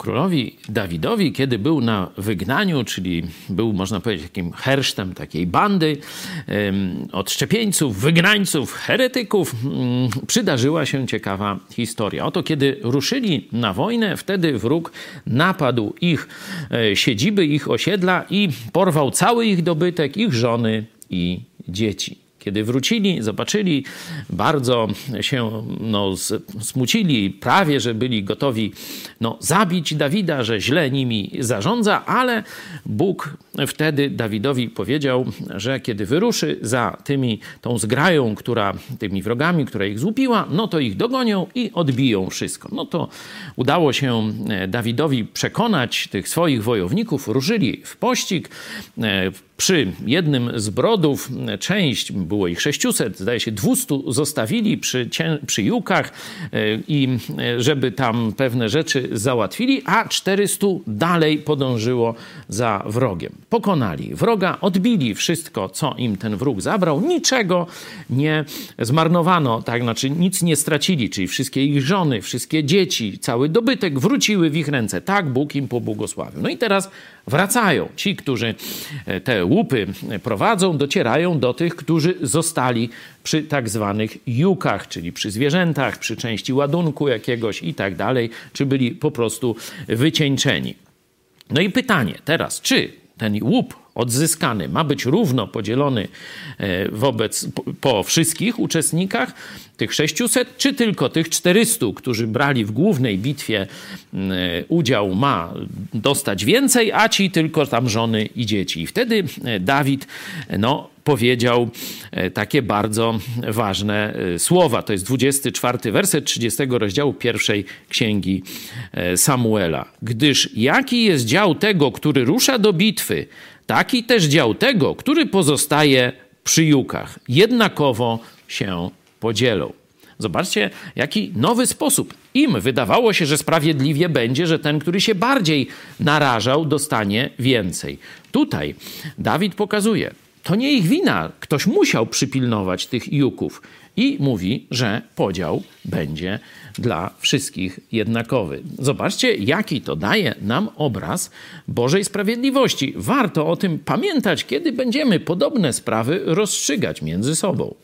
królowi Dawidowi, kiedy był na wygnaniu, czyli był, można powiedzieć, takim hersztem takiej bandy odszczepieńców, wygnańców, heretyków, um, przydarzyła się ciekawa historia. Oto kiedy ruszyli na wojnę, wtedy wróg napadł ich e, siedziby, ich osiedla i porwał cały ich dobytek, ich żony i dzieci. Kiedy wrócili, zobaczyli, bardzo się no, smucili, prawie że byli gotowi no, zabić Dawida, że źle nimi zarządza, ale Bóg wtedy Dawidowi powiedział, że kiedy wyruszy za tymi, tą zgrają, która, tymi wrogami, która ich złupiła, no to ich dogonią i odbiją wszystko. No to udało się e, Dawidowi przekonać tych swoich wojowników, ruszyli w pościg, e, przy jednym z brodów, część, było ich 600, zdaje się 200, zostawili przy, przy Jukach e, i e, żeby tam pewne rzeczy załatwili, a 400 dalej podążyło za wrogiem. Pokonali wroga, odbili wszystko, co im ten wróg zabrał, niczego nie zmarnowano, tak, znaczy nic nie stracili, czyli wszystkie ich żony, wszystkie dzieci, cały dobytek wróciły w ich ręce. Tak Bóg im pobłogosławił. No i teraz wracają. Ci, którzy e, te łupy prowadzą, docierają do tych, którzy zostali przy tak zwanych jukach, czyli przy zwierzętach, przy części ładunku jakiegoś i tak dalej, czy byli po prostu wycieńczeni. No i pytanie teraz, czy ten łup odzyskany ma być równo podzielony e, wobec, po wszystkich uczestnikach, tych 600, czy tylko tych 400, którzy brali w głównej bitwie e, udział, ma dostać więcej, a ci tylko tam żony i dzieci. I wtedy e, Dawid, no, powiedział takie bardzo ważne słowa. To jest 24 werset 30 rozdziału pierwszej księgi Samuela. Gdyż jaki jest dział tego, który rusza do bitwy, taki też dział tego, który pozostaje przy jukach. Jednakowo się podzielą. Zobaczcie, jaki nowy sposób. Im wydawało się, że sprawiedliwie będzie, że ten, który się bardziej narażał, dostanie więcej. Tutaj Dawid pokazuje, to nie ich wina. Ktoś musiał przypilnować tych juków i mówi, że podział będzie dla wszystkich jednakowy. Zobaczcie, jaki to daje nam obraz Bożej sprawiedliwości. Warto o tym pamiętać, kiedy będziemy podobne sprawy rozstrzygać między sobą.